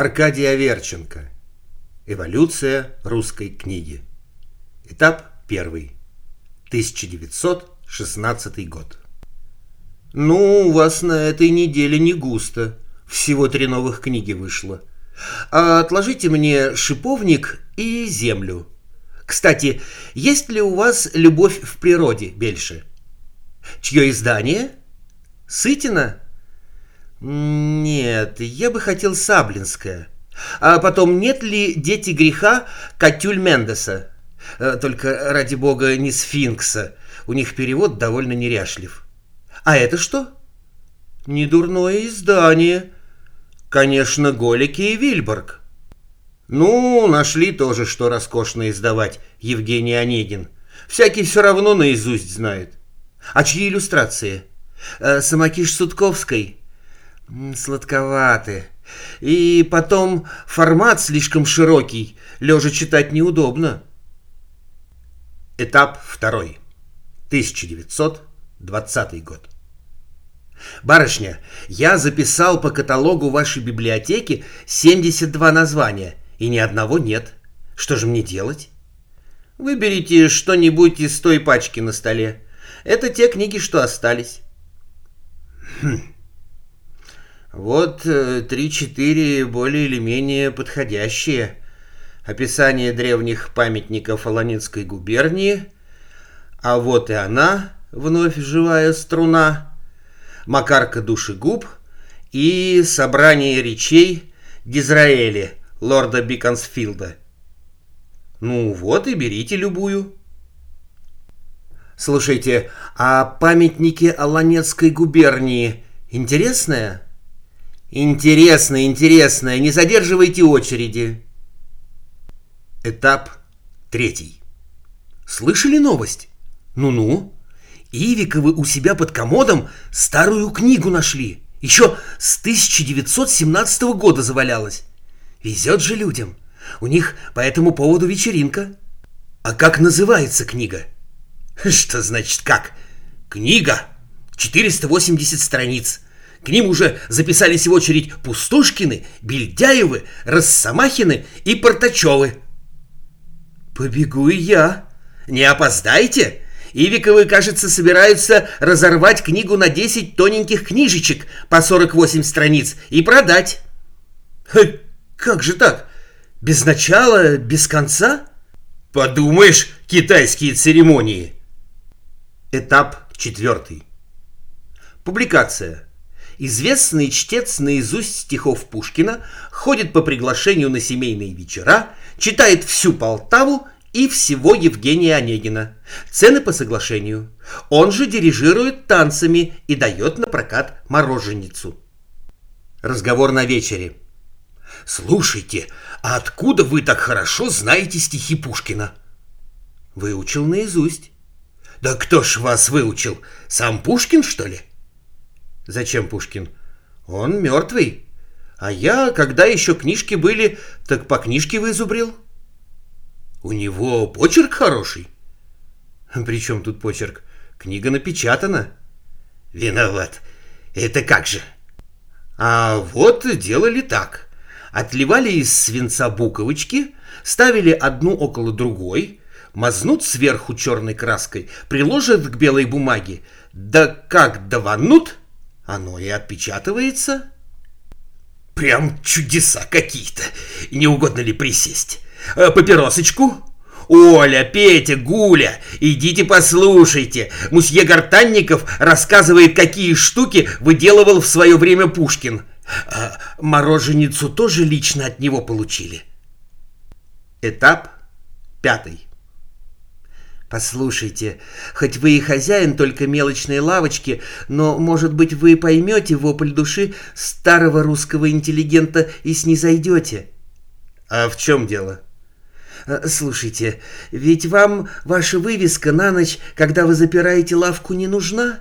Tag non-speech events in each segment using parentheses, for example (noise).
Аркадий Аверченко. Эволюция русской книги. Этап первый. 1916 год. Ну, у вас на этой неделе не густо. Всего три новых книги вышло. А отложите мне шиповник и землю. Кстати, есть ли у вас любовь в природе, Бельше? Чье издание? Сытина? Нет, я бы хотел Саблинское. А потом, нет ли «Дети греха» Катюль Мендеса? Э, только, ради бога, не сфинкса. У них перевод довольно неряшлив. А это что? Недурное издание. Конечно, Голики и Вильборг. Ну, нашли тоже, что роскошно издавать, Евгений Онегин. Всякий все равно наизусть знает. А чьи иллюстрации? Э, Самокиш Судковской? Сладковаты. И потом формат слишком широкий, лежа читать неудобно. Этап второй. 1920 год. Барышня, я записал по каталогу вашей библиотеки 72 названия, и ни одного нет. Что же мне делать? Выберите что-нибудь из той пачки на столе. Это те книги, что остались. Хм. Вот э, три-четыре более или менее подходящие. Описание древних памятников Аланинской губернии. А вот и она, вновь живая струна. Макарка душегуб и собрание речей Дизраэли, лорда Биконсфилда. Ну вот и берите любую. Слушайте, а памятники Аланецкой губернии интересные? Интересно, интересно, не задерживайте очереди. Этап третий. Слышали новость? Ну-ну. Ивиковы у себя под комодом старую книгу нашли. Еще с 1917 года завалялась. Везет же людям. У них по этому поводу вечеринка. А как называется книга? (laughs) Что значит как? Книга. 480 страниц. К ним уже записались в очередь Пустошкины, Бельдяевы, Росомахины и Портачевы. Побегу и я. Не опоздайте. Ивиковы, кажется, собираются разорвать книгу на 10 тоненьких книжечек по 48 страниц и продать. Ха, как же так? Без начала, без конца? Подумаешь, китайские церемонии. Этап четвертый. Публикация. Известный чтец наизусть стихов Пушкина ходит по приглашению на семейные вечера, читает всю Полтаву и всего Евгения Онегина. Цены по соглашению. Он же дирижирует танцами и дает на прокат мороженицу. Разговор на вечере. «Слушайте, а откуда вы так хорошо знаете стихи Пушкина?» «Выучил наизусть». «Да кто ж вас выучил? Сам Пушкин, что ли?» Зачем Пушкин? Он мертвый. А я, когда еще книжки были, так по книжке вызубрил. У него почерк хороший. При чем тут почерк? Книга напечатана. Виноват. Это как же? А вот делали так. Отливали из свинца буковочки, ставили одну около другой, мазнут сверху черной краской, приложат к белой бумаге, да как даванут, оно и отпечатывается. Прям чудеса какие-то. Не угодно ли присесть? Э, папиросочку? Оля, Петя, Гуля, идите послушайте. Мусье Гортанников рассказывает, какие штуки выделывал в свое время Пушкин. А мороженицу тоже лично от него получили. Этап пятый. «Послушайте, хоть вы и хозяин только мелочной лавочки, но, может быть, вы поймете вопль души старого русского интеллигента и снизойдете». «А в чем дело?» «Э, «Слушайте, ведь вам ваша вывеска на ночь, когда вы запираете лавку, не нужна?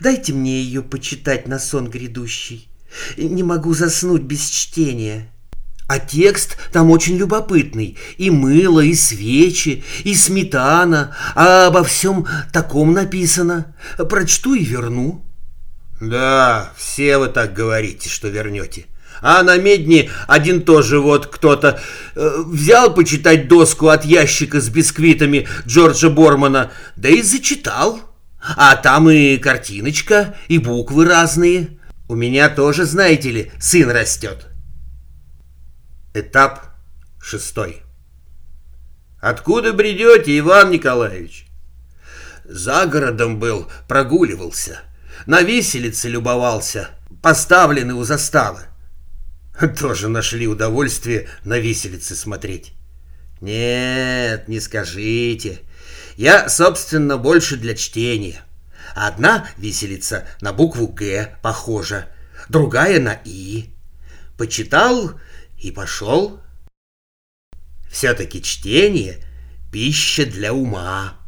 Дайте мне ее почитать на сон грядущий. Не могу заснуть без чтения». А текст там очень любопытный. И мыло, и свечи, и сметана. А обо всем таком написано. Прочту и верну. Да, все вы так говорите, что вернете. А на медне один тоже вот кто-то э, взял почитать доску от ящика с бисквитами Джорджа Бормана, да и зачитал. А там и картиночка, и буквы разные. У меня тоже, знаете ли, сын растет. Этап шестой. Откуда бредете, Иван Николаевич? За городом был, прогуливался. На виселице любовался, поставленный у заставы. (laughs) Тоже нашли удовольствие на виселице смотреть. Нет, не скажите. Я, собственно, больше для чтения. Одна виселица на букву «Г» похожа, другая на «И». Почитал и пошел. Все-таки чтение — пища для ума.